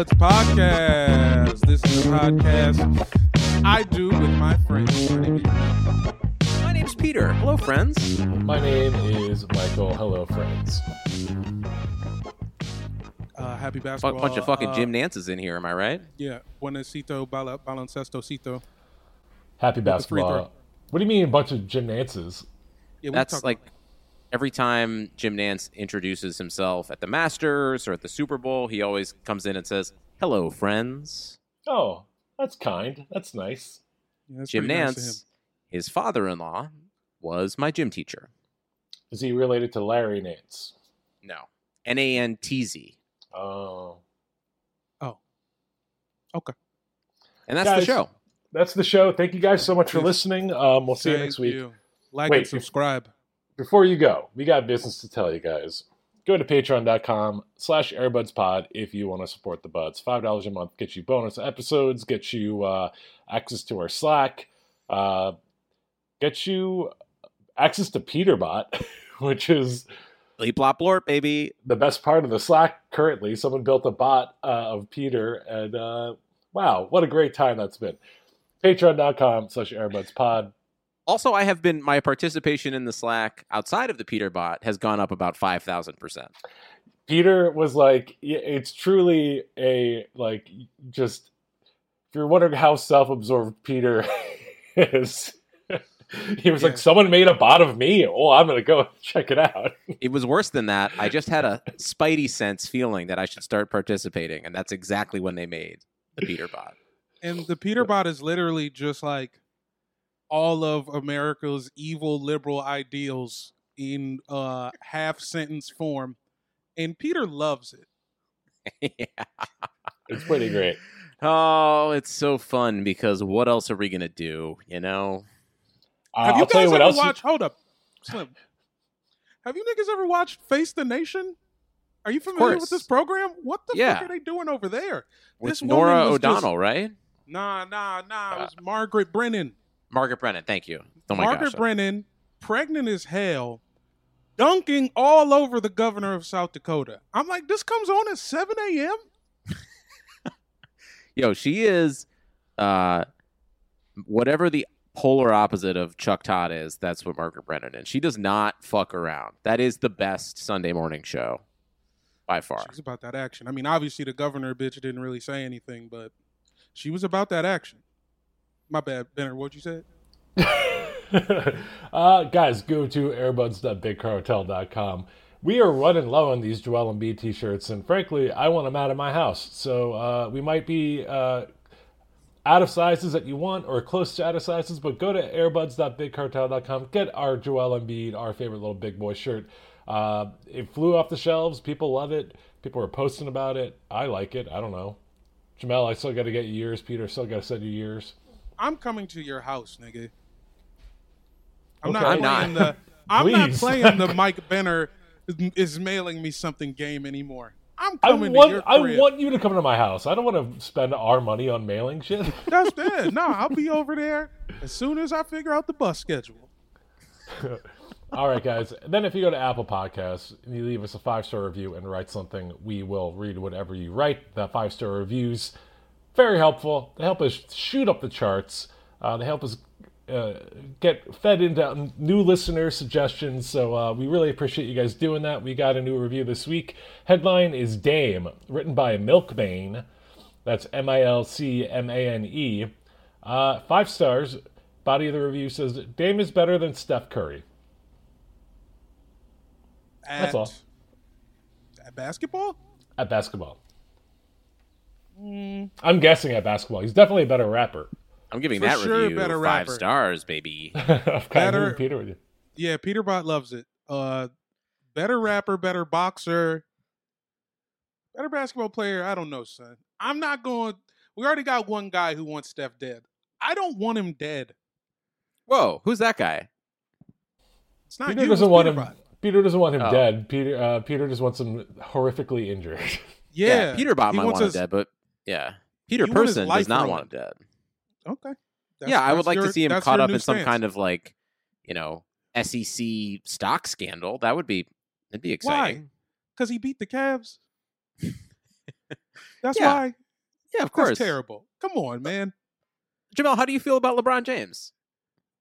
The Airbuds Podcast. This is a podcast I do with my friends. My name is- My name's Peter. Hello, friends. My name is Michael. Hello, friends. Uh, happy A basketball. bunch of fucking uh, Jim Nantzes in here, am I right? Yeah, buenasito, bala- baloncestocito. Happy the free basketball. throw. What do you mean, a bunch of Jim Nantzes? Yeah, we That's talked like about- every time Jim Nantz introduces himself at the Masters or at the Super Bowl, he always comes in and says, "Hello, friends." Oh, that's kind. That's nice. yeah, that's Jim pretty nice Nantz, his father-in-law, was my gym teacher. Is he related to Larry Nance? No, N A N T Z, Oh, him. Okay. and that's Guys, the show. that's the show. Thank you guys so much for listening. Um, we'll see you next week. you. Like Wait, and subscribe. Before you go, we got business to tell you guys. Go to patreon.com slash airbudspod if you want to support the buds. $5 a month gets you bonus episodes, gets you uh, access to our Slack, uh, gets you access to Peterbot, which is Bleep blop blorp, baby. the best part of the Slack currently. Someone built a bot uh, of Peter, and uh, wow, what a great time that's been. Patreon.com slash airbudspod. Also, I have been my participation in the Slack outside of the Peter bot has gone up about five thousand percent. Peter was like, it's truly a like just. If you're wondering how self-absorbed Peter is, he was Yeah. like, "Someone made a bot of me. Oh, I'm gonna go check it out." It was worse than that. I just had a spidey sense feeling that I should start participating, and that's exactly when they made the Peter bot. And the Peter bot is literally just like all of America's evil liberal ideals in uh, half sentence form. And Peter loves it. yeah. It's pretty great. Oh, it's so fun because what else are we gonna do? You know, Uh, Have you I'll guys you ever else. you- watched? Hold up, Slim. Have you niggas ever watched Face the Nation? Are you familiar with this program? What the Yeah. fuck are they doing over there? with This Norah was just- O'Donnell, right? Nah, nah, nah. Uh, It was Margaret Brennan. Margaret Brennan. Thank you. Oh my Margaret gosh. Brennan, pregnant as hell, dunking all over the governor of South Dakota. I'm like, this comes on at 7 a.m. Yo, she is uh whatever the polar opposite of Chuck Todd is, that's what Margaret Brennan is. She does not fuck around. That is the best Sunday morning show by far. She's about that action. I mean, obviously the governor bitch didn't really say anything, but she was about that action. My bad, Benner. What'd you say? uh, guys, go to airbuds.bigcartel.com. We are running low on these Joel Embiid t-shirts, and frankly, I want them out of my house. So uh, we might be uh, out of sizes that you want or close to out of sizes, but go to airbuds.bigcartel.com. Get our Joel Embiid, our favorite little big boy shirt. Uh, it flew off the shelves. People love it. People are posting about it. I like it. I don't know. Jamel, I still got to get you yours. Peter, still got to send you yours. I'm coming to your house, nigga. I'm Okay. not I'm playing not. the. I'm not playing the Mike Benner is, mailing me something game anymore. I'm I coming want, to your I want you to come to my house. I don't want to spend our money on mailing shit. That's dead. No, I'll be over there as soon as I figure out the bus schedule. All right, guys. Then if you go to Apple Podcasts and you leave us a five star review and write something, we will read whatever you write. The five star reviews, very helpful. They help us shoot up the charts. Uh, they help us uh, get fed into new listener suggestions. So uh, we really appreciate you guys doing that. We got a new review this week. Headline is Dame, written by Milcmane. That's M I L C M A N E. Uh, five stars. Body of the review says Dame is better than Steph Curry. At, That's all. At basketball? At basketball. I'm guessing at basketball. He's definitely a better rapper. I'm giving For that sure, review better five rapper. stars, baby. I've kind Better- agree, Peter with you. Yeah, Peter Bot loves it. Uh, better rapper, better boxer, better basketball player. I don't know, son. I'm not going. We already got one guy who wants Steph dead. I don't want him dead. Whoa, who's that guy? It's not Peter you. doesn't it's want Peter him. Bot. Peter doesn't want him Oh. dead. Peter uh, Peter just wants him horrifically injured. Yeah, Peter Bot he might wants want him dead, but yeah, Peter You Person does not ruined. want him dead. Okay. That's- yeah, I would like your- to see him caught up in some stance. kind of like, you know, SEC stock scandal. That would be it'd be exciting. because he beat the Cavs. That's Yeah, why. Yeah, of course. That's terrible. Come on, man. Jamel, how do you feel about LeBron James?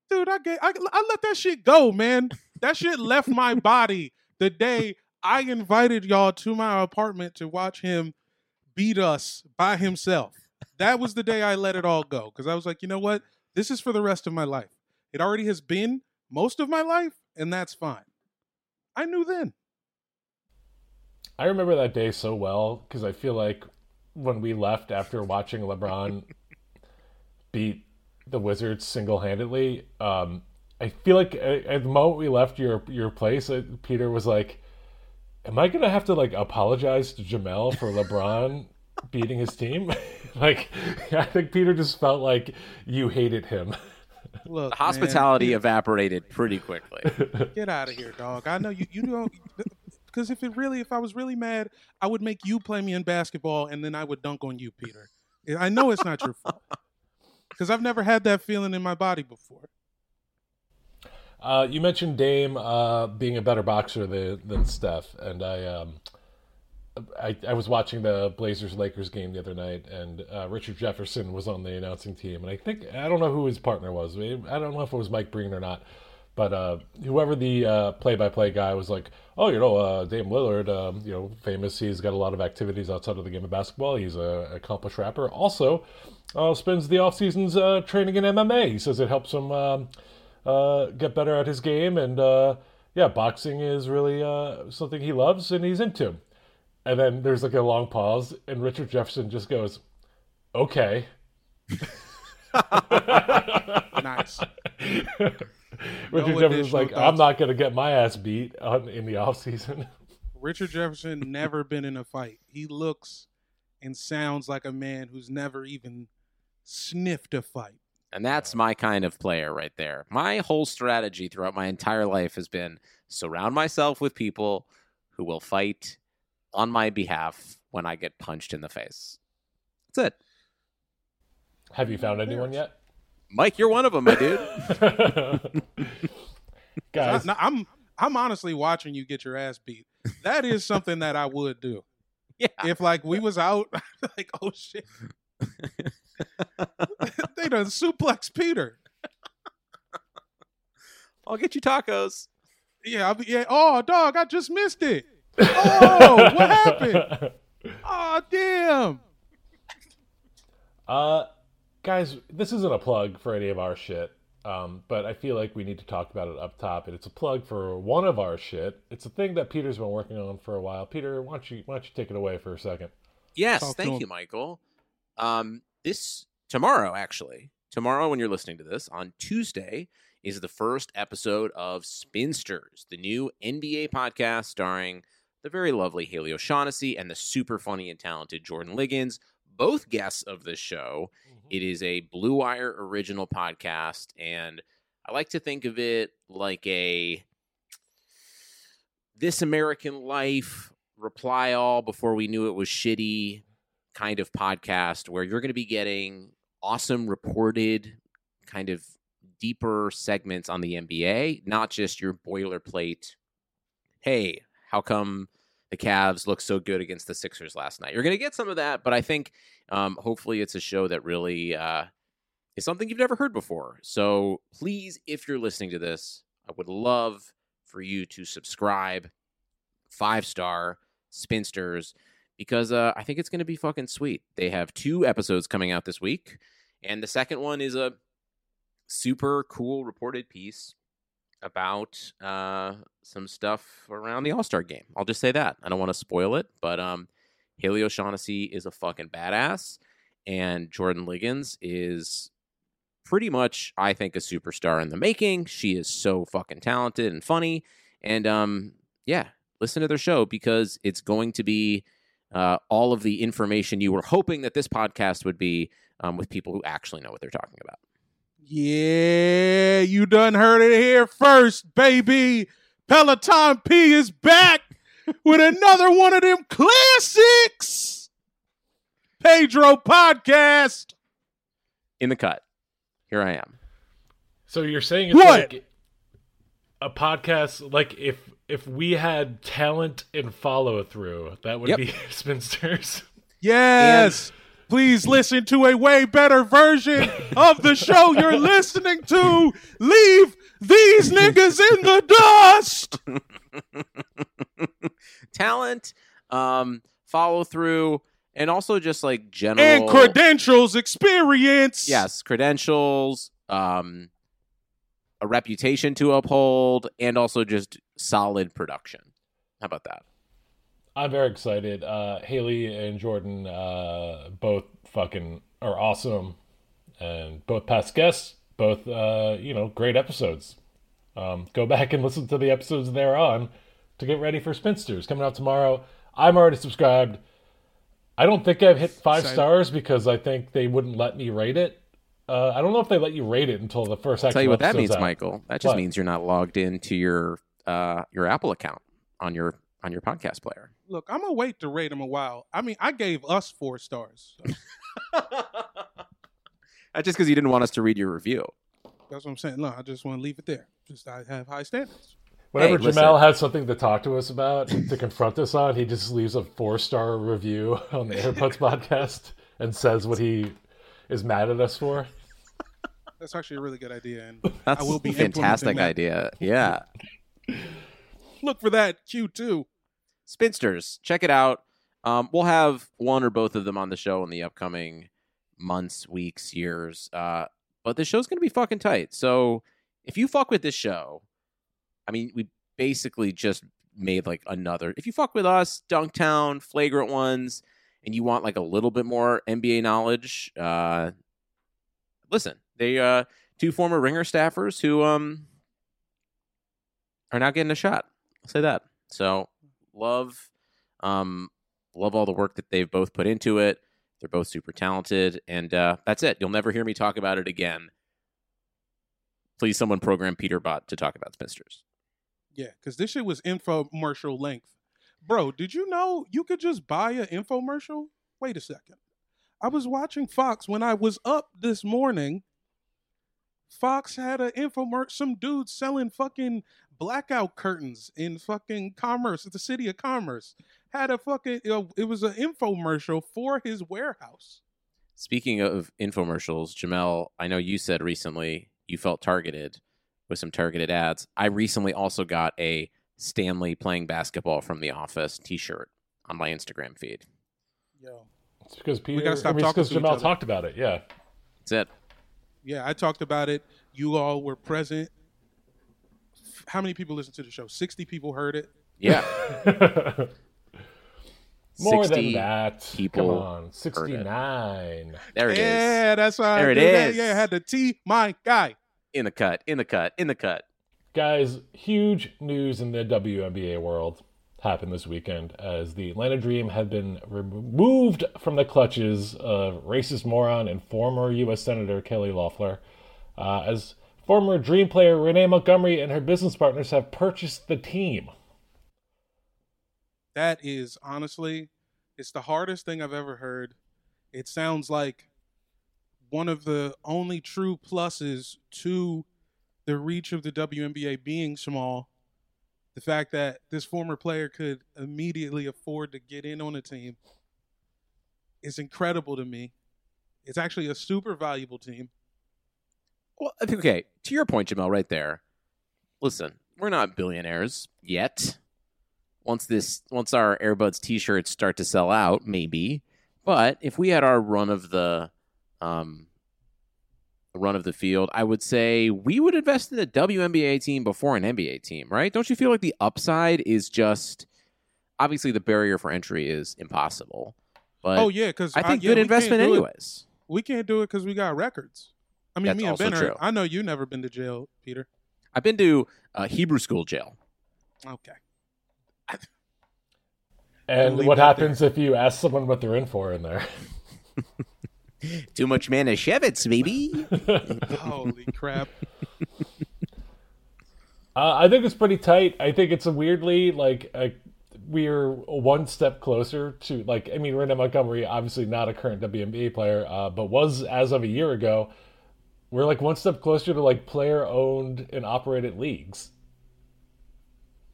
dude, I, get, I I let that shit go, man. That shit left my body the day I invited y'all to my apartment to watch him beat us by himself. That was the day I let it all go because I was like, you know what? This is for the rest of my life. It already has been most of my life, and that's fine. I knew then. I remember that day so well because I feel like when we left after watching LeBron beat the Wizards single handedly, um, I feel like at, at the moment we left your your place, uh, Peter was like, "Am I gonna have to like apologize to Jamel for LeBron beating his team?" like, I think Peter just felt like you hated him. Look, The hospitality evaporated pretty quickly. get out of here, dog. I know you. You don't. Because if it really, if I was really mad, I would make you play me in basketball, and then I would dunk on you, Peter. I know it's not your fault. Because I've never had that feeling in my body before. Uh, you mentioned Dame uh, being a better boxer than, than Steph, and I, um, I I was watching the Blazers Lakers game the other night, and uh, Richard Jefferson was on the announcing team, and I think I don't know who his partner was. I don't know if it was Mike Breen or not, but uh, whoever the uh, play-by-play guy was like, oh, you know, uh, Dame Lillard, um, you know, famous. He's got a lot of activities outside of the game of basketball. He's a accomplished rapper. Also, spends the off seasons training in MMA. He says it helps him. Um, uh, get better at his game, and uh, yeah, boxing is really uh, something he loves and he's into. And then there's like a long pause, and Richard Jefferson just goes, "Okay." Nice. Richard No Jefferson's like, "I'm not gonna get my ass beat on, in the off season." Richard Jefferson never been in a fight. He looks and sounds like a man who's never even sniffed a fight. And that's my kind of player right there. My whole strategy throughout my entire life has been surround myself with people who will fight on my behalf when I get punched in the face. That's it. Have you found anyone yet, Mike, you're one of them, my dude. guys? I, I'm I'm honestly watching you get your ass beat. That is something that I would do. Yeah. If like we was out, like oh shit, they done suplex Peter. I'll get you tacos. Yeah, I'll be, yeah. Oh dog, I just missed it. Oh, what happened? Oh damn. Uh, guys, this isn't a plug for any of our shit, um, but I feel like we need to talk about it up top. And it's a plug for one of our shit. It's a thing that Peter's been working on for a while. Peter, why don't you why don't you take it away for a second? Yes, Talk thank you, Michael. Um, this tomorrow, actually, tomorrow when you're listening to this on Tuesday is the first episode of Spinsters, the new NBA podcast starring the very lovely Haley O'Shaughnessy and the super funny and talented Jordan Liggins, both guests of this show. Mm-hmm. It is a Blue Wire original podcast, and I like to think of it like a This American Life, Reply All Before We Knew It Was Shitty kind of podcast where you're going to be getting awesome reported, kind of deeper segments on the NBA, not just your boilerplate, hey, how come the Cavs look so good against the Sixers last night? You're going to get some of that, but I think um, hopefully it's a show that really uh, is something you've never heard before. So please, if you're listening to this, I would love for you to subscribe, five star spinsters, because uh, I think it's going to be fucking sweet. They have two episodes coming out this week, and the second one is a super cool reported piece about uh, some stuff around the All Star game. I'll just say that. I don't want to spoil it, but um, Haley O'Shaughnessy is a fucking badass, and Jordan Liggins is pretty much, I think, a superstar in the making. She is so fucking talented and funny, and um, yeah, listen to their show because it's going to be uh, all of the information you were hoping that this podcast would be um, with people who actually know what they're talking about. Yeah, you done heard it here first, baby. Peloton P is back with another one of them classics. Pedro podcast. In the cut, here I am. So you're saying it's What? like a podcast like if if we had talent and follow through, that would Yep. be spinsters. Yes. Please listen to a way better version of the show you're listening to. Leave these niggas in the dust. Talent, um, follow through, and also just like general And credentials experience. yes, credentials, um, a reputation to uphold, and also just solid production. How about that? I'm very excited. Uh, Haley and Jordan uh, both fucking are awesome, and both past guests, both uh, you know, great episodes. Um, go back and listen to the episodes they're on to get ready for Spinsters coming out tomorrow. I'm already subscribed. I don't think I've hit five Excited. stars because I think they wouldn't let me rate it. Uh, I don't know if they let you rate it until the first. I'll tell you what that means, out. Michael. That just What? means you're not logged into your uh, your Apple account on your on your podcast player. Look, I'm gonna wait to rate them a while. I mean, I gave us four stars. So That's just because you didn't want us to read your review. that's what I'm saying. No, I just want to leave it there. Just I have high standards. Whenever Hey, listen. Jamel has something to talk to us about, to confront us on, he just leaves a four star review on the Airbuds podcast and says what he is mad at us for. That's actually a really good idea, and That's I will be a fantastic idea. Yeah. look for that Q2. Spinsters, check it out. Um, we'll have one or both of them on the show in the upcoming months, weeks, years. Uh, but the show's gonna be fucking tight. So if you fuck with this show, I mean, we basically just made like another. If you fuck with us, Dunktown, Flagrant Ones, and you want like a little bit more NBA knowledge, uh, listen. They uh, two former Ringer staffers who um are now getting a shot. I'll say that. So love um love all the work that they've both put into it they're both super talented and uh that's it you'll never hear me talk about it again please someone program Peter Bot to talk about spinsters Yeah, because this shit was infomercial length. Bro, did you know you could just buy an infomercial? Wait a second. I was watching Fox when I was up this morning. Fox had an infomercial, some dude selling fucking blackout curtains in fucking Commerce, at the city of Commerce. Had a fucking, it was an infomercial for his warehouse. speaking of infomercials jamel i know you said recently you felt targeted with some targeted ads i recently also got a stanley playing basketball from the office t-shirt on my instagram feed Yo. It's because Peter, gotta stop I mean, it's talking because Jamel talked about it. Yeah. that's it Yeah, I talked about it. You all were present. How many people listened to the show? 60 people heard it. yeah More 60 than that. people Come on. heard it. 69. there it is yeah, that's why There I it did Yeah, I had the T, my guy. in the cut in the cut in the cut Guys, huge news in the WNBA world happened this weekend as the Atlanta Dream have been removed from the clutches of racist moron and former U.S. Senator Kelly Loeffler, uh, as former Dream player Renee Montgomery and her business partners have purchased the team. That is honestly, it's the hardest thing I've ever heard. It sounds like one of the only true pluses to the reach of the WNBA being small. The fact that this former player could immediately afford to get in on a team is incredible to me. It's actually a super valuable team. Well, okay. To your point, Jamel, right there. Listen, we're not billionaires yet. Once this, once our Airbuds T-shirts start to sell out, maybe. But if we had our run of the, um, run of the field, I would say we would invest in a WNBA team before an NBA team, right? Don't you feel like the upside is just obviously the barrier for entry is impossible. But oh yeah, because I think yeah, good investment do it- anyways. We can't do it because we got records. I mean, That's me and also Ben are. I know you never been to jail, Peter. I've been to uh, Hebrew school jail. Okay. And what that there. happens if you ask someone what they're in for in there? Too much Manischewitz, baby. Holy crap! Uh, I think it's pretty tight. I think it's a weirdly like a, we're one step closer to like. I mean, Rena Montgomery, obviously not a current WNBA player, uh, but was as of a year ago. We're like one step closer to like player owned and operated leagues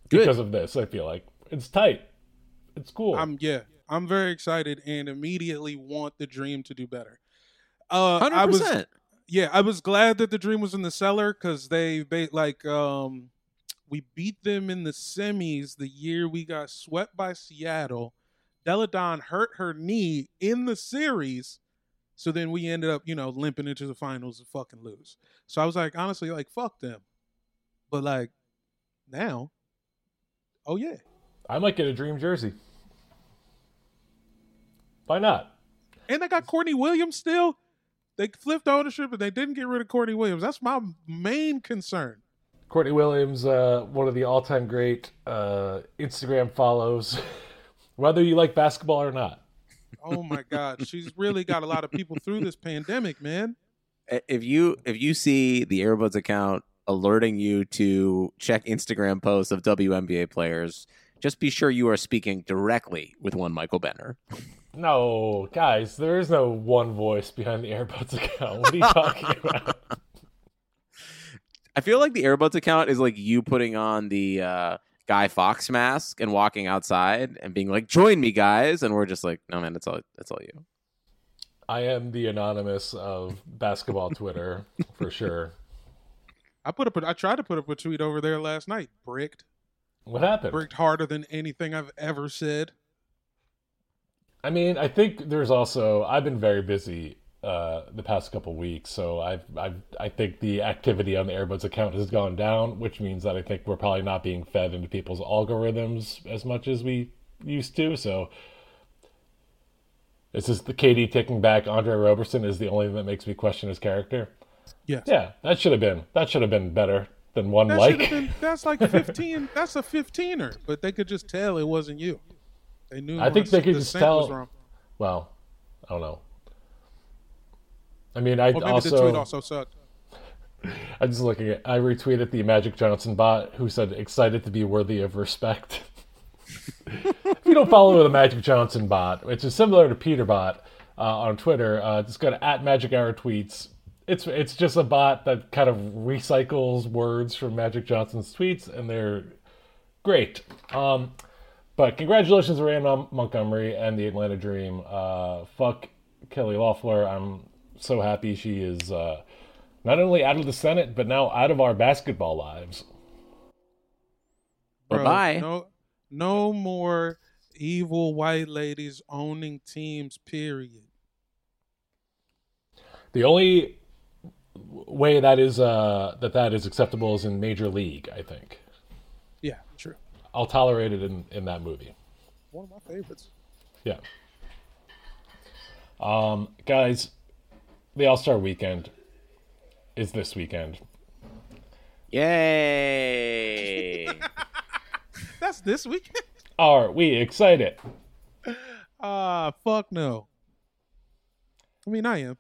Good. because of this. I feel like it's tight. It's cool. I'm yeah. I'm very excited and immediately want the dream to do better. Uh, Hundred I was percent. yeah, I was glad that the dream was in the cellar because they ba- like um we beat them in the semis the year we got swept by Seattle. Delle Donne hurt her knee in the series, so then we ended up you know limping into the finals and fucking lose. So I was like honestly like fuck them, but like now, oh yeah, I might get a dream jersey. Why not? and they got Courtney Williams still. They flipped ownership and they didn't get rid of Courtney Williams. That's my main concern. Courtney Williams, uh, one of the all-time great uh, Instagram follows, whether you like basketball or not. Oh my God, she's really got a lot of people through this pandemic, man. If you if you see the Airbuds account alerting you to check Instagram posts of WNBA players, just be sure you are speaking directly with one Michael Benner. No, guys, there is no one voice behind the Airbuds account. What are you talking about? I feel like the Airbuds account is like you putting on the uh, Guy Fawkes mask and walking outside and being like, "Join me, guys," and we're just like, "No, man, that's all. That's all you." I am the anonymous of basketball Twitter for sure. I put up. A, I tried to put up a tweet over there last night. Bricked, What happened? bricked harder than anything I've ever said. I mean, I think there's also I've been very busy uh, the past couple weeks, so I've, I've I think the activity on the Airbuds account has gone down, which means that I think we're probably not being fed into people's algorithms as much as we used to. So this is this the KD taking back Andre Roberson is the only thing that makes me question his character? Yeah, Yeah, that should have been that should have been better than one That like. been. That's like fifteen. that's a fifteener, but they could just tell it wasn't you. They knew. I think they could the just tell-. Well, I don't know. I mean, I also also sucked. I'm just looking at. I retweeted the Magic Johnson bot who said excited to be worthy of respect. if you don't follow the Magic Johnson bot, which is similar to Peter bot uh, on Twitter, uh, just go to at Magic Hour Tweets. It's it's just a bot that kind of recycles words from Magic Johnson's tweets, and they're great. Um, but congratulations, Randall Montgomery and the Atlanta Dream. Uh, fuck Kelly Loeffler. I'm so happy she is uh, not only out of the Senate, but now out of our basketball lives. Bro, Bye-bye. No, no more evil white ladies owning teams. Period. The only way that is uh, that that is acceptable is in Major League. I think Yeah, true. I'll tolerate it in, in that movie. One of my favorites. Yeah. Um, guys, the All Star Weekend is this weekend. Yay! That's this weekend. Are we excited? Ah, fuck no. I mean, I am.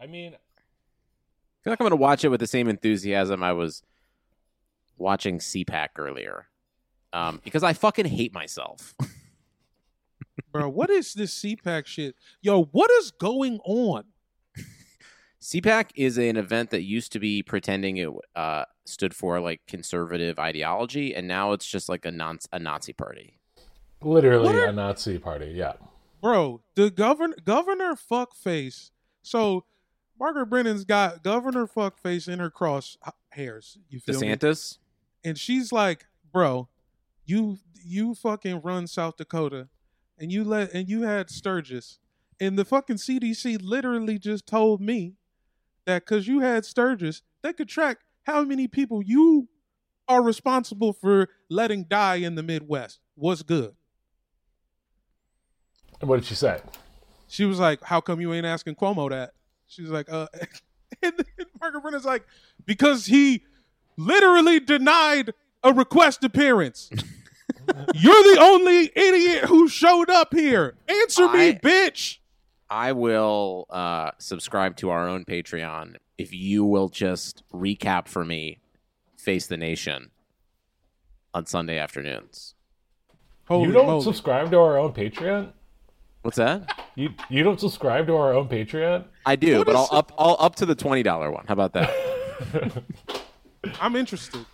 I mean, I feel like I'm going to watch it with the same enthusiasm I was watching CPAC earlier. Um, because I fucking hate myself. Bro, what is this CPAC shit? Yo, what is going on? CPAC is an event that used to be pretending it uh, stood for like conservative ideology, and now it's just like a non a Nazi party. literally What are- a Nazi party. Yeah. Bro, the governor governor fuckface. So Margaret Brennan's got governor fuckface in her cross hairs. You feel me? DeSantis, And she's like, bro, you you fucking run South Dakota and you let and you had Sturgis. And the fucking CDC literally just told me that because you had Sturgis, they could track how many people you are responsible for letting die in the Midwest. What's good? What did she say? She was like, "How come you ain't asking Cuomo that?" She was like, "Uh," and then Margaret Brennan's like, "Because he literally denied a request appearance. You're the only idiot who showed up here. Answer me, I- bitch." I will uh, subscribe to our own Patreon if you will just recap for me Face the Nation on Sunday afternoons. Holy you don't moly. subscribe to our own Patreon? What's that? You you don't subscribe to our own Patreon? I do, What but I'll up I'll up to the twenty dollar one. How about that? I'm interested.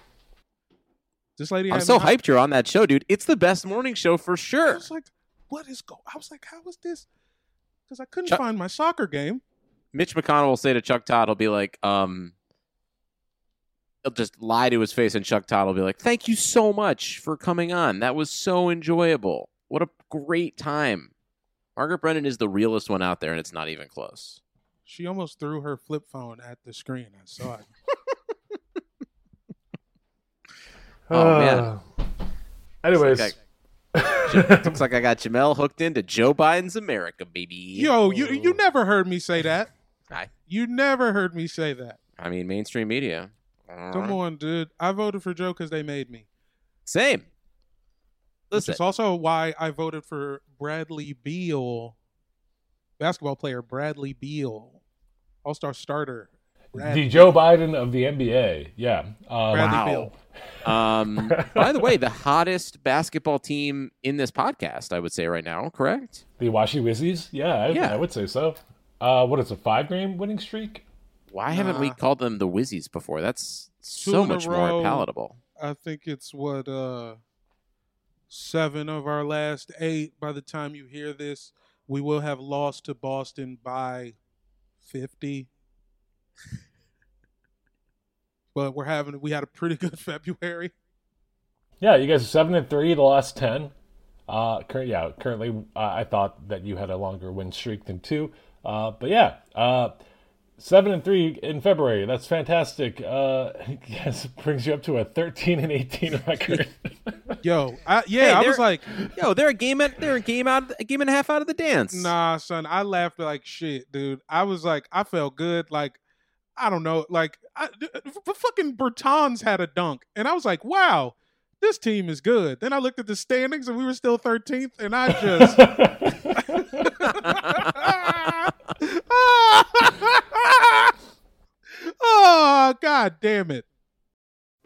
This lady. I'm so me- hyped you're on that show, dude. It's the best morning show for sure. I was like, "What is go?" I was like, "How is this?" Because I couldn't Chuck- find my soccer game. Mitch McConnell will say to Chuck Todd, he'll be like, um, he'll just lie to his face, and Chuck Todd will be like, "Thank you so much for coming on. That was so enjoyable. What a great time." Margaret Brennan is the realest one out there, and it's not even close. She almost threw her flip phone at the screen. I saw it. Oh, man. Uh, Anyways, Looks like Looks like I got Jamel hooked into Joe Biden's America, baby. Yo, you you never heard me say that. I, You never heard me say that. I mean, mainstream media. Come on, dude. I voted for Joe because they made me. Same. Which Listen, is also why I voted for Bradley Beal, basketball player Bradley Beal, All Star starter. Bradley the Joe Biden of the NBA. Yeah. Um, Bradley Wow. Beal. Um, by the way, the hottest basketball team in this podcast, I would say right now, correct? The Washi Wizzies? Yeah, I, Yeah. I would say so. Uh, what is a five game winning streak? Why haven't we called them the Wizzies before? That's so much row. more palatable. I think it's what uh seven of our last eight. By the time you hear this, we will have lost to Boston by fifty. but we're having we had a pretty good February. Yeah, you guys are seven and three the last ten. Uh, cur- yeah, currently uh, I thought that you had a longer win streak than two. Uh, but yeah, uh, seven and three in February. That's fantastic. Uh, yes, brings you up to a thirteen and eighteen record. Yo, I, yeah, Hey, I was like, Yo, they're a game at they're a game out a game and a half out of the dance. nah, son. I laughed like shit, dude. I was like, I felt good. Like, I don't know, like, I, the uh, fucking Bertans had a dunk, and I was like, wow, this team is good. Then I looked at the standings, and we were still 13th, and I just. oh, god damn it.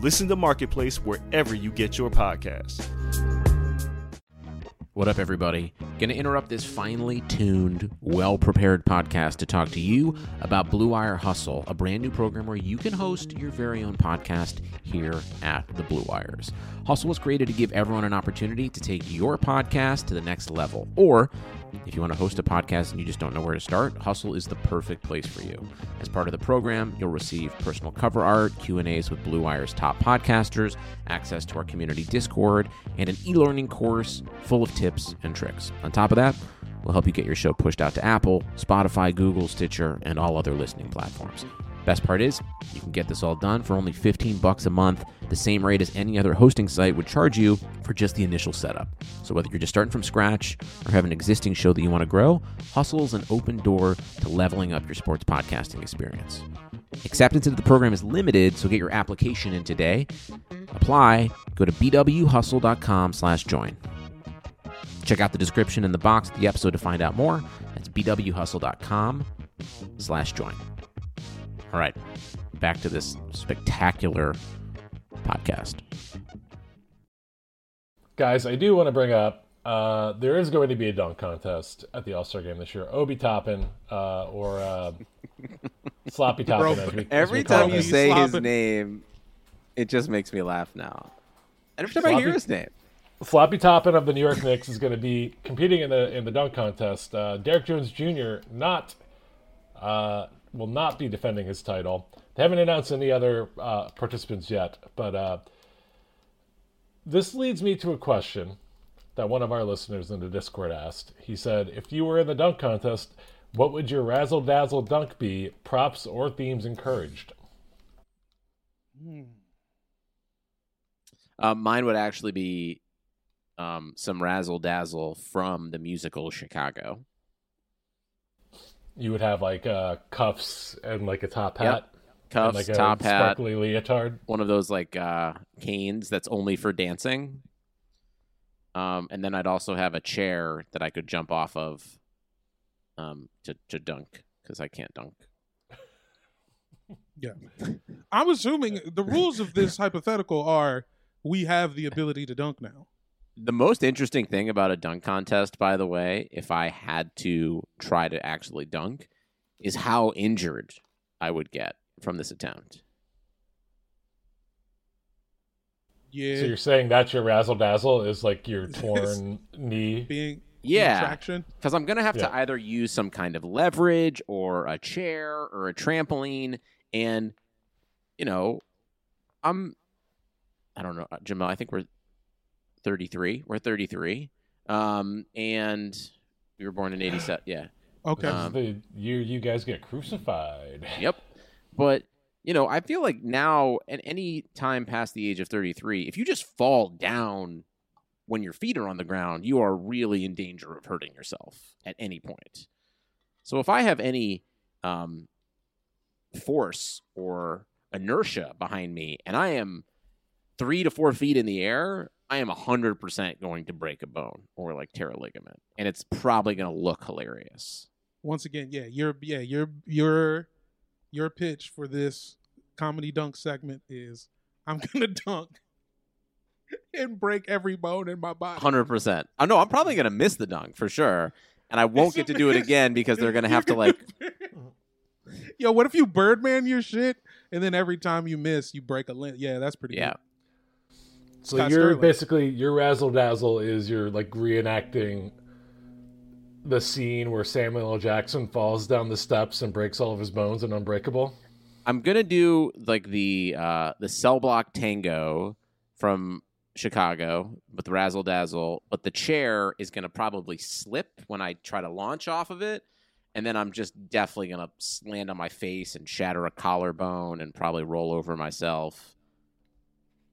Listen to Marketplace wherever you get your podcasts. What up, everybody? Gonna interrupt this finely tuned, well prepared podcast to talk to you about Blue Wire Hustle, a brand new program where you can host your very own podcast here at the Blue Wires. Hustle was created to give everyone an opportunity to take your podcast to the next level. Or if you want to host a podcast and you just don't know where to start, Hustle is the perfect place for you. As part of the program, you'll receive personal cover art, Q&As with Blue Wire's top podcasters, access to our community Discord, and an e-learning course full of tips and tricks. On top of that, we'll help you get your show pushed out to Apple, Spotify, Google, Stitcher, and all other listening platforms. Best part is, you can get this all done for only 15 bucks a month, the same rate as any other hosting site would charge you for just the initial setup. So whether you're just starting from scratch or have an existing show that you want to grow, Hustle is an open door to leveling up your sports podcasting experience. Acceptance into the program is limited, so get your application in today. Apply, go to bwhustle.com slash join. Check out the description in the box of the episode to find out more. That's bwhustle.com slash join. All right, back to this spectacular podcast. Guys, I do want to bring up uh, there is going to be a dunk contest at the All Star game this year. Obi Toppin uh, or uh, Sloppy Toppin. as we- as Every we call time you him. say his name, it just makes me laugh now. Every time I hear his name. Sloppy Toppin of the New York Knicks is going to be competing in the in the dunk contest. Uh, Derrick Jones Jr. not uh, will not be defending his title. They haven't announced any other uh, participants yet, but uh, this leads me to a question that one of our listeners in the Discord asked. He said, "If you were in the dunk contest, what would your razzle dazzle dunk be? Props or themes encouraged?" Uh, mine would actually be um, some razzle dazzle from the musical Chicago. You would have like uh, cuffs and like a top Yep. hat, Cuffs, and like a top hat, sparkly leotard. one of those like uh, canes that's only for dancing. Um, and then I'd also have a chair that I could jump off of um, to to dunk because I can't dunk. Yeah. I'm assuming the rules of this hypothetical are we have the ability to dunk now. The most interesting thing about a dunk contest, by the way, if I had to try to actually dunk, is how injured I would get from this attempt. Yeah. So you're saying that's your razzle dazzle is like your torn knee? being Yeah. traction. Because I'm going to have Yeah. to either use some kind of leverage or a chair or a trampoline. And, you know, I'm, I don't know, uh, Jamal, I think we're 33. We're 33. Um, and we were born in 87. Yeah. Okay. Um, the year you guys get crucified. Yep. But, you know, I feel like now, at any time past the age of 33, if you just fall down when your feet are on the ground, you are really in danger of hurting yourself at any point. So if I have any um, force or inertia behind me and I am three to four feet in the air, I am 100% going to break a bone or like tear a ligament. And it's probably going to look hilarious. Once again, yeah, your yeah, your your your pitch for this comedy dunk segment is I'm gonna dunk and break every bone in my body. Hundred percent. I know I'm probably gonna miss the dunk for sure, and I won't get to do it again because they're gonna have to like. Yo, what if you Birdman your shit and then every time you miss, you break a limb? Yeah, that's pretty. Yeah. good. So Scott you're Sterling. basically your razzle dazzle is you're like reenacting the scene where Samuel L. Jackson falls down the steps and breaks all of his bones in Unbreakable. I'm gonna do like the uh the cell block tango from Chicago with the razzle dazzle, but the chair is gonna probably slip when I try to launch off of it, and then I'm just definitely gonna land on my face and shatter a collarbone and probably roll over myself.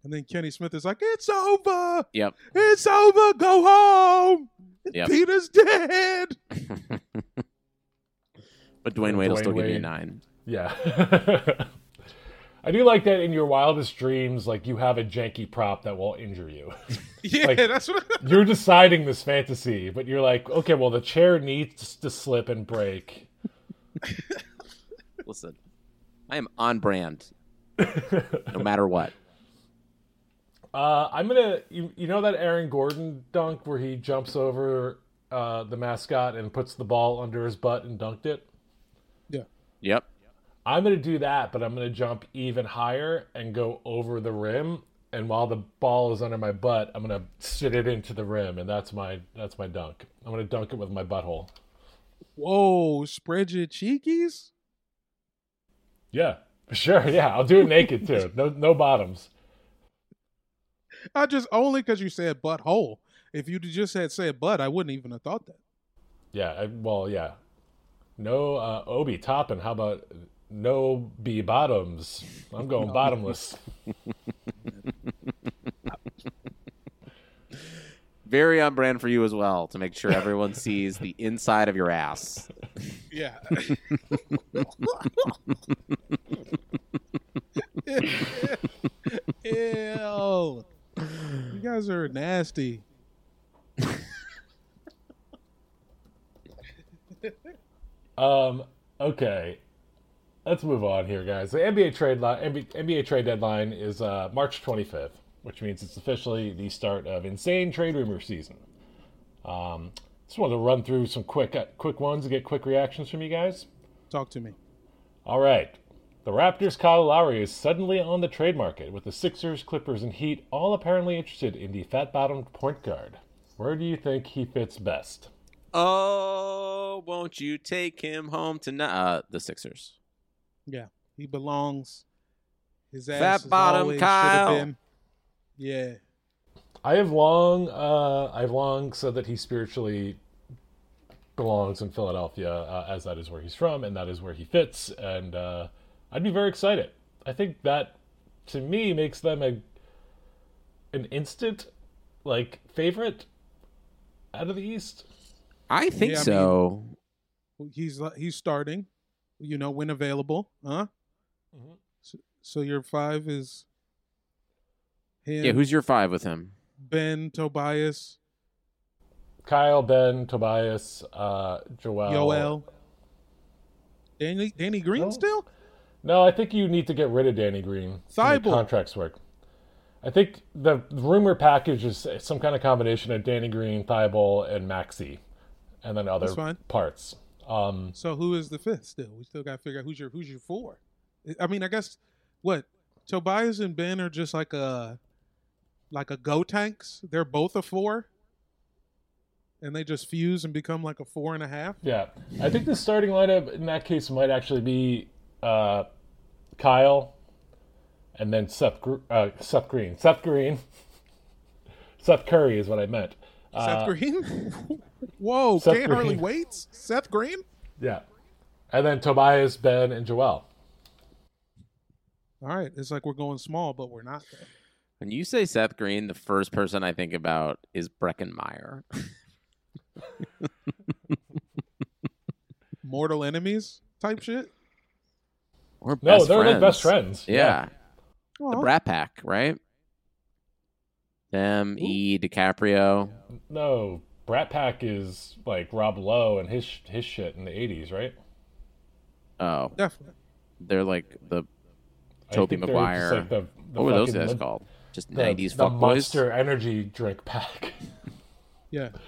And then Kenny Smith is like, "It's over. Yep. It's over. Go home. Yep. Peter's dead." But Dwyane Wade will Dwyane still give you a nine. Yeah. I do like that in your wildest dreams, like you have a janky prop that will injure you. Yeah, Like- that's what. you're deciding this fantasy, but you're like, okay, well, the chair needs to slip and break. Listen, I am on brand, no matter what. Uh, I'm gonna, you, you know that Aaron Gordon dunk where he jumps over uh, the mascot and puts the ball under his butt and dunked it. yeah. Yep. I'm gonna do that, but I'm gonna jump even higher and go over the rim. And while the ball is under my butt, I'm gonna sit it into the rim, and that's my that's my dunk. I'm gonna dunk it with my butthole. Whoa, spread your cheekies. Yeah, sure. Yeah, I'll do it naked too. No no bottoms. I just only because you said butthole. If you just had said butt, I wouldn't even have thought that. Yeah, I, well, yeah. No uh, Obi topping. How about no B bottoms? I'm going bottomless. Very on brand for you as well to make sure everyone sees the inside of your ass. Yeah. You guys are nasty. Um. Okay. Let's move on here, guys. The NBA trade line, NBA, NBA trade deadline is uh, March 25th, which means it's officially the start of insane trade rumor season. Um, just wanted to run through some quick, uh, quick ones to get quick reactions from you guys. Talk to me. All right. The Raptors' Kyle Lowry is suddenly on the trade market, with the Sixers, Clippers, and Heat all apparently interested in the fat-bottomed point guard. Where do you think he fits best? Oh, won't you take him home tonight? Uh, the Sixers. Yeah, he belongs. His ass Fat bottom Kyle. been. Yeah, I have long, uh, I've long said that he spiritually belongs in Philadelphia, uh, as that is where he's from and that is where he fits. And uh, I'd be very excited. I think that, to me, makes them a an instant like favorite out of the East. I think Yeah, I so. he's he's starting. You know, when available, huh? Mhm. So, so your five is him, yeah, who's your five with him? Ben, Tobias, Kyle, Ben, Tobias, uh, Joel. Yoel, Danny, Danny Green No. still. No, I think you need to get rid of Danny Green. make Contracts work. I think the rumor package is some kind of combination of Danny Green, Thybulle, and Maxey, and then other parts. Um, So who is the fifth? Still, we still got to figure out who's your who's your four. I mean, I guess what Tobias and Ben are just like a like a go tanks. They're both a four, and they just fuse and become like a four and a half. yeah, I think the starting lineup in that case might actually be uh, Kyle, and then Seth uh, Seth Green. Seth Green. Seth Curry is what I meant. Seth Uh, Green. Whoa, Seth can't hardly Green. wait. Seth Green. Yeah, and then Tobias, Ben, and Joel. All right, it's like we're going small, but we're not. Though. When you say Seth Green, the first person I think about is Breckin Meyer. Mortal enemies type shit. Or No, best they're friends. like best friends. Yeah. The Brat Pack, right? Them, E, DiCaprio. No, Brat Pack is like Rob Lowe and his his shit in the '80s, right? Oh, Definitely. they're like the I Toby think Maguire. like, the, the what were those guys the- called? Just The, 90s the fuckboys? Monster Energy drink pack. Yeah.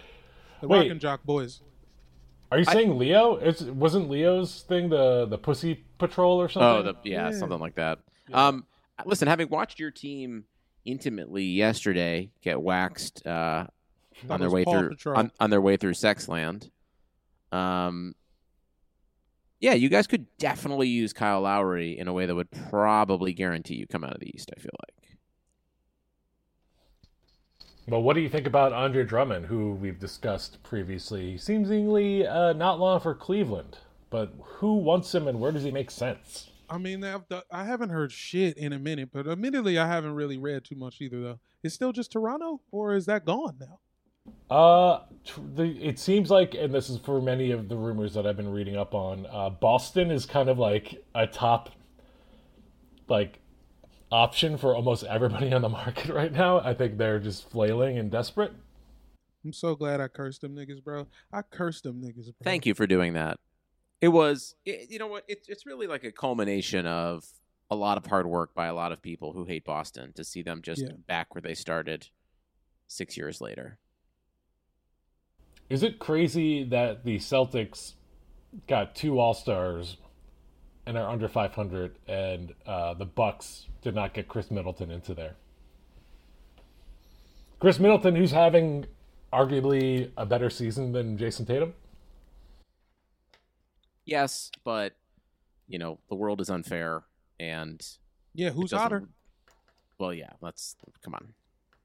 The Wait. Rock and Jock Boys. Are you saying Leo? It's, wasn't Leo's thing the the Pussy Patrol or something? Oh, the, yeah, Yeah. something like that. Um, listen, having watched your team intimately yesterday get waxed uh, on their way Paw through on, on their way through Sexland, um, yeah, you guys could definitely use Kyle Lowry in a way that would probably guarantee you come out of the East. I feel like. Well, what do you think about Andre Drummond, who we've discussed previously? Seemingly uh, not long for Cleveland, but who wants him and where does he make sense? I mean, I've, I haven't heard shit in a minute, but admittedly, I haven't really read too much either, though. It's still just Toronto, or is that gone now? Uh, the, it seems like, and this is for many of the rumors that I've been reading up on. Uh, Boston is kind of like a top, like, option for almost everybody on the market right now. I think they're just flailing and desperate. I'm so glad I cursed them niggas, bro. I cursed them niggas, bro. Thank you for doing that. It was, it, you know what? It's it's really like a culmination of a lot of hard work by a lot of people who hate Boston to see them just Yeah. back where they started six years later. Is it crazy that the Celtics got two All Stars and are under 500, and uh, the Bucks did not get Khris Middleton into there? Khris Middleton, who's having arguably a better season than Jayson Tatum. Yes, but you know the world is unfair, and Yeah, who's doesn't- hotter? Well, yeah. Let's come on.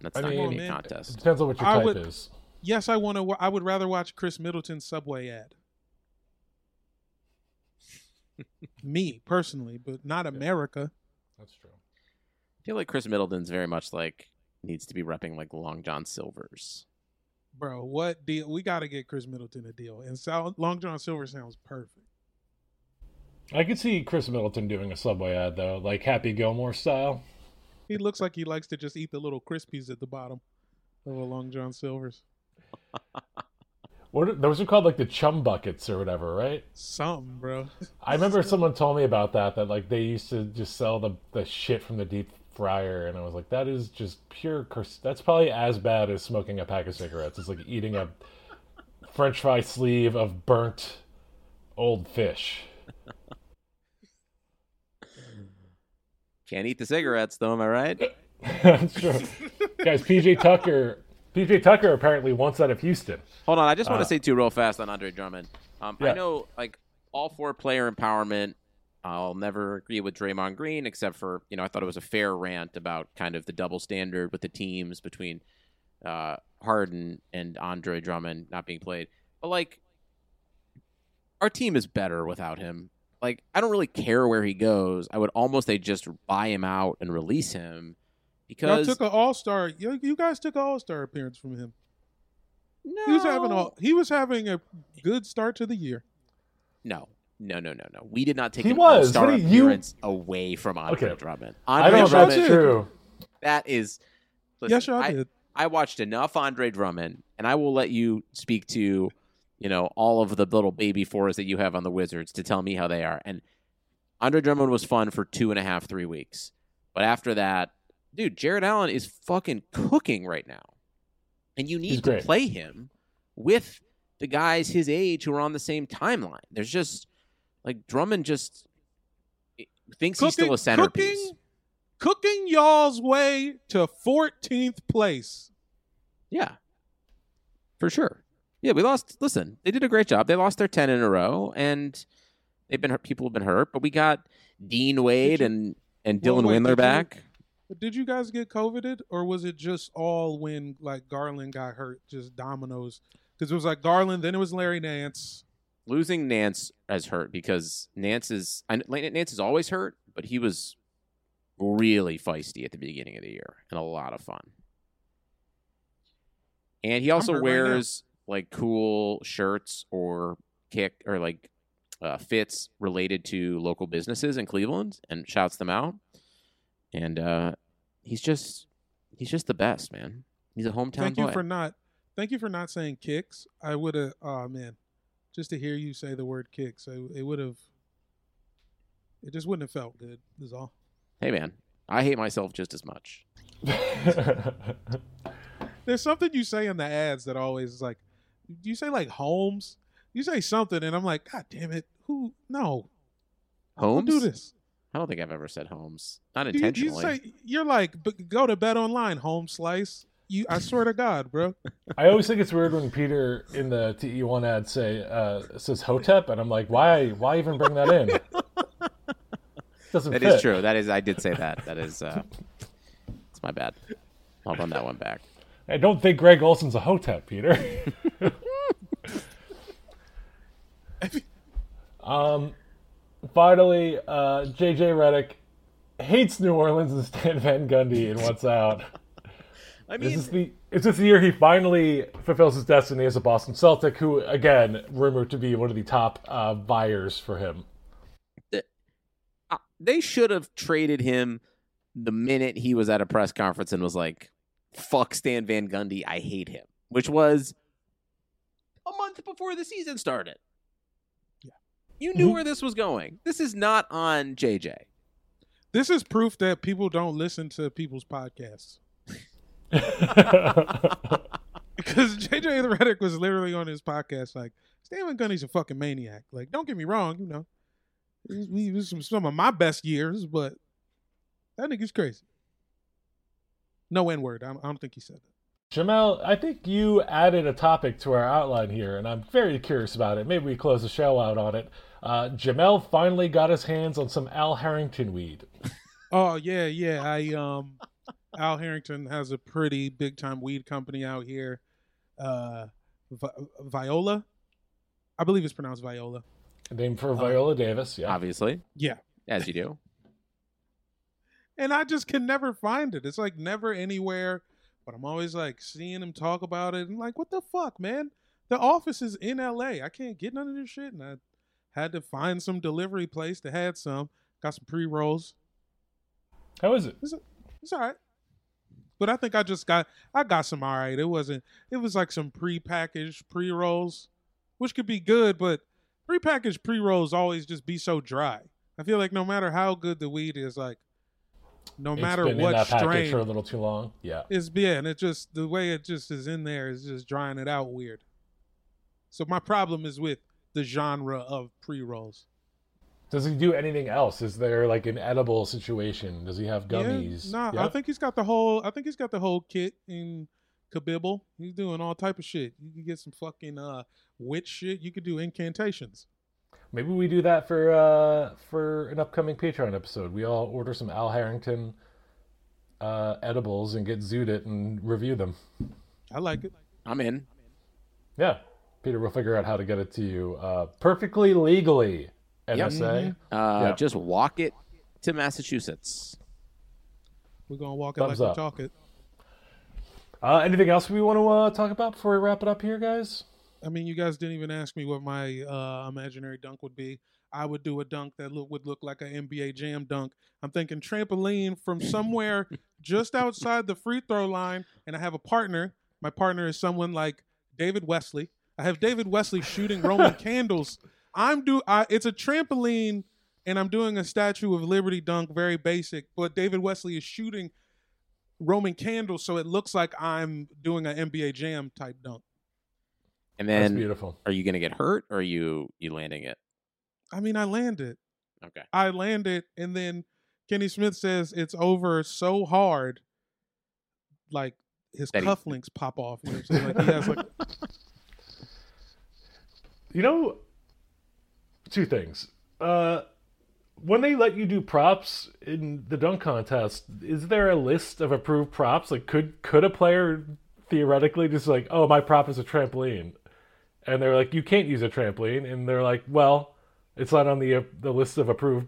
That's I not mean- going to be a man. It contest. depends on what your I type would- is. Yes, I want to. I would rather watch Khris Middleton's Subway ad. Me personally, but not America. That's true. I feel like Khris Middleton's very much like needs to be repping like Long John Silver's. Bro, what deal? We got to get Khris Middleton a deal. And so- Long John Silver sounds perfect. I could see Khris Middleton doing a Subway ad though, like Happy Gilmore style. He looks like he likes to just eat the little crispies at the bottom of a Long John Silver's. What are- those are called like the chum buckets or whatever, right? Something, bro. I remember someone told me about that. That like they used to just sell the the shit from the deep fryer, and I was like, that is just pure. Curse. That's probably as bad as smoking a pack of cigarettes. It's like eating a French fry sleeve of burnt old fish. Can't eat the cigarettes though, am I right? That's true. Guys, PJ Tucker PJ Tucker apparently wants out of Houston. Hold on, I just want Uh, to say too real fast on Andre Drummond. Um, I know like all for player empowerment. I'll never agree with Draymond Green, except for you know I thought it was a fair rant about kind of the double standard with the teams between uh, Harden and Andre Drummond not being played. But like, our team is better without him. Like, I don't really care where he goes. I would almost they just buy him out and release him Y'all took an All Star. You, you guys took an All Star appearance from him. no, He was having a he was having a good start to the year. No, no, no, no, no. We did not take He an all-star What do you- appearance away from Andre Okay. Drummond. I don't know Drummond, that's true. that is. Listen, yes, y'all I, did. I watched enough Andre Drummond, and I will let you speak to, you know, all of the little baby fours that you have on the Wizards to tell me how they are. And Andre Drummond was fun for two and a half, three weeks, but after that, dude, Jarrett Allen is fucking cooking right now, and you need to play him with the guys his age who are on the same timeline. There's just like Drummond just eh, thinks he's still a centerpiece. Cooking, cooking y'all's way to 14th place. Yeah, for sure. Yeah, we lost. Listen, they did a great job. They lost their ten in a row, and they've been hurt. People have been hurt, but we got Dean Wade you- and and Well, Dylan wait, Windler did you- back. But did you guys get coveted, or was it just all when like Garland got hurt, just dominoes? Because it was like Garland, then it was Larry Nance. Losing Nance has hurt because Nance is I, Nance is always hurt, but he was really feisty at the beginning of the year and a lot of fun. And he also hurt right wears like cool shirts or kick or like uh, fits related to local businesses in Cleveland and shouts them out. And uh, he's just he's just the best, man. He's a hometown Thank boy. you for not. Thank you for not saying kicks. I would have. Oh man, just to hear you say the word kicks, I, it would have. It just wouldn't have felt good. Is all. hey, man, I hate myself just as much. There's something you say in the ads that always is like, do you say like Holmes. You say something, and I'm like, God damn it! Who? No, don't Holmes? do this. I don't think I've ever said Holmes. Not You, you say, you're like, "B- go to bed Online, Home Slice. You, I swear to God, bro. I always think it's weird when Peter in the TE1 ad say uh, says Hotep, and I'm like, why? Why even bring that in? Doesn't That fit. is true. That is. I did say that. That is. Uh, it's my bad. I'll run that one back. I don't think Greg Olsen's a Hotep, Peter. um, finally, uh, JJ Redick hates New Orleans and Stan Van Gundy and what's out. I Is this the is this the year he finally fulfills his destiny as a Boston Celtic, who again rumored to be one of the top uh, buyers for him? uh, they should have traded him the minute he was at a press conference and was like, "Fuck Stan Van Gundy, I hate him," which was a month before the season started. Yeah. You knew Mhm. where this was going. This is not on JJ. This is proof that people don't listen to people's podcasts. Because JJ the Redick was literally on his podcast like, Stan Van Gundy's a fucking maniac. Like, don't get me wrong, you know, he he was some, some of my best years, but that nigga's crazy. No N word. I I don't think he said that. Jamel, I think you added a topic to our outline here, and I'm very curious about it. Maybe we close the show out on it. Uh, Jamel finally got his hands on some Al Harrington weed. Oh yeah, yeah. I um, Al Harrington has a pretty big time weed company out here. Uh, Vi- Viola, I believe it's pronounced Viola. Named for Viola Davis, yeah. Obviously, Yeah. as you do. and I just can never find it. It's like never anywhere, but I'm always like seeing him talk about it and like, what the fuck, man? The office is in LA. I can't get none of this shit, and I had to find some delivery place that had some. Got some pre rolls. How is it? It's all right, but I think I just got I got some all right. It wasn't. It was like some pre-packaged pre rolls, which could be good, but pre-packaged pre rolls always just be so dry. I feel like no matter how good the weed is, like no It's matter what strain, for a little too long. Yeah. it's yeah, and it just the way it just is in there is just drying it out weird. So my problem is with the genre of pre rolls. Does he do anything else? Is there like an edible situation? Does he have gummies? Yeah, nah, I think he's got the whole. I think he's got the whole kit in Kabibble. He's doing all type of shit. You can get some fucking uh witch shit. You could do incantations. Maybe we do that for uh for an upcoming Patreon episode. We all order some Al Harrington uh edibles and get zooted it and review them. I like it. I'm in. Yeah. Peter, we'll figure out how to get it to you uh, perfectly legally. NSA. Uh, Yep. Just walk it to Massachusetts. We're gonna walk it Thumbs like up. we talk it. Uh, anything else we want to uh, talk about before we wrap it up here, guys? I mean, you guys didn't even ask me what my uh, imaginary dunk would be. I would do a dunk that look, would look like an NBA Jam dunk. I'm thinking trampoline from somewhere just outside the free throw line, and I have a partner. My partner is someone like David Wesley. I have David Wesley shooting Roman candles. I'm do. I, it's a trampoline, and I'm doing a Statue of Liberty dunk, very basic. But David Wesley is shooting Roman candles, so it looks like I'm doing an NBA Jam type dunk. And That's then, beautiful. are you going to get hurt or are you you landing it? I mean, I landed. It. Okay. I landed, it and then Kenny Smith says it's over so hard, like his That he- cufflinks pop off. You know what I'm saying? Like he has like You know, two things. Uh, when they let you do props in the dunk contest, is there a list of approved props? Like, could could a player theoretically just like, oh, my prop is a trampoline, and they're like, you can't use a trampoline, and they're like, well, it's not on the uh, the list of approved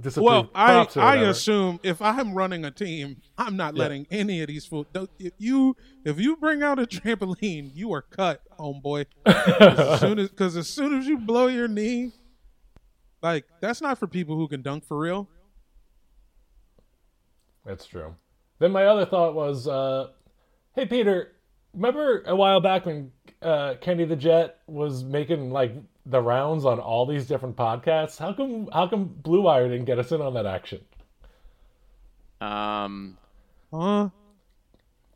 disapproved well, I I assume if I'm running a team, I'm not Yeah. letting any of these fools. If you if you bring out a trampoline, you are cut, homeboy. as soon as because as soon as you blow your knee, like that's not for people who can dunk for real. That's true. Then my other thought was, uh, hey Peter, remember a while back when uh, Kenny the Jet was making like the rounds on all these different podcasts? How come how come Blue Wire didn't get us in on that action? Um, Huh?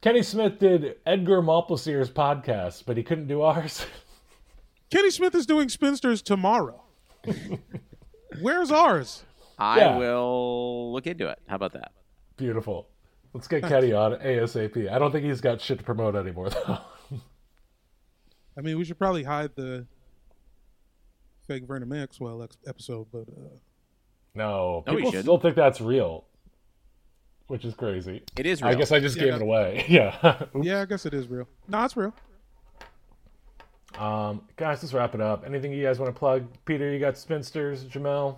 Kenny Smith did Edgar Malplacier's podcast, but he couldn't do ours. Kenny Smith is doing spinsters tomorrow. Where's ours? I Yeah. will look into it. How about that? Beautiful. Let's get Kenny on ASAP. I don't think he's got shit to promote anymore though. I mean, we should probably hide the fake Vernon Maxwell ex- episode, but uh, no, No, we people shouldn't. still think that's real, which is crazy. It is real. I guess I just Yeah. gave it away. Yeah. yeah, I guess it is real. No, it's real. Um, guys, let's wrap it up. Anything you guys want to plug? Peter, you got Spinsters. Jamel,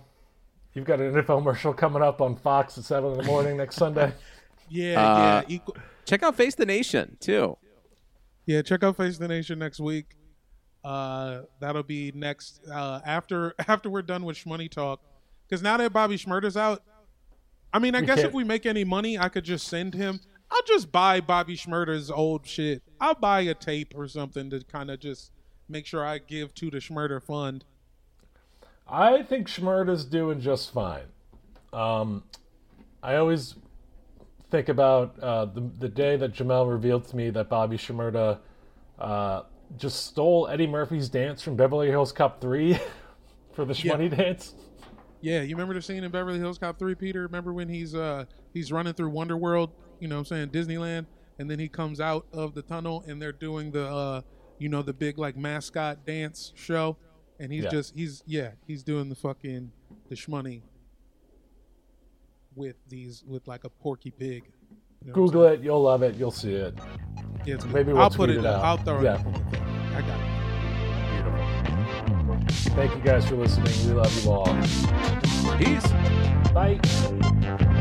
you've got an infomercial coming up on Fox at seven in the morning next Sunday. Yeah, Uh, yeah. Equal, Check out Face the Nation too. yeah, check out Face the Nation next week. Uh, that'll be next uh, after after we're done with Shmoney Talk. Because now that Bobby Shmurda's out, I mean, I guess if we make any money, I could just send him. I'll just buy Bobby Shmurda's old shit. I'll buy a tape or something to kind of just make sure I give to the Shmurda Fund. I think Shmurda's doing just fine. Um, I always think about uh, the the day that Jamel revealed to me that Bobby Shmurda uh, just stole Eddie Murphy's dance from Beverly Hills Cop Three for the Yeah. Shmoney dance. Yeah, you remember the scene in Beverly Hills Cop 3, Peter? Remember when he's uh he's running through Wonder World, you know what I'm saying, Disneyland, and then he comes out of the tunnel and they're doing the uh you know the big like mascot dance show and he's Yeah. just he's yeah, he's doing the fucking the shmoney with these with like a porky pig. You know Google it, you'll love it, you'll see it. Yeah, it's. Maybe we'll I'll put tweet it, it out. I'll throw Yeah. it. in the thing. I got it. Thank you guys for listening. We love you all. Peace. Bye.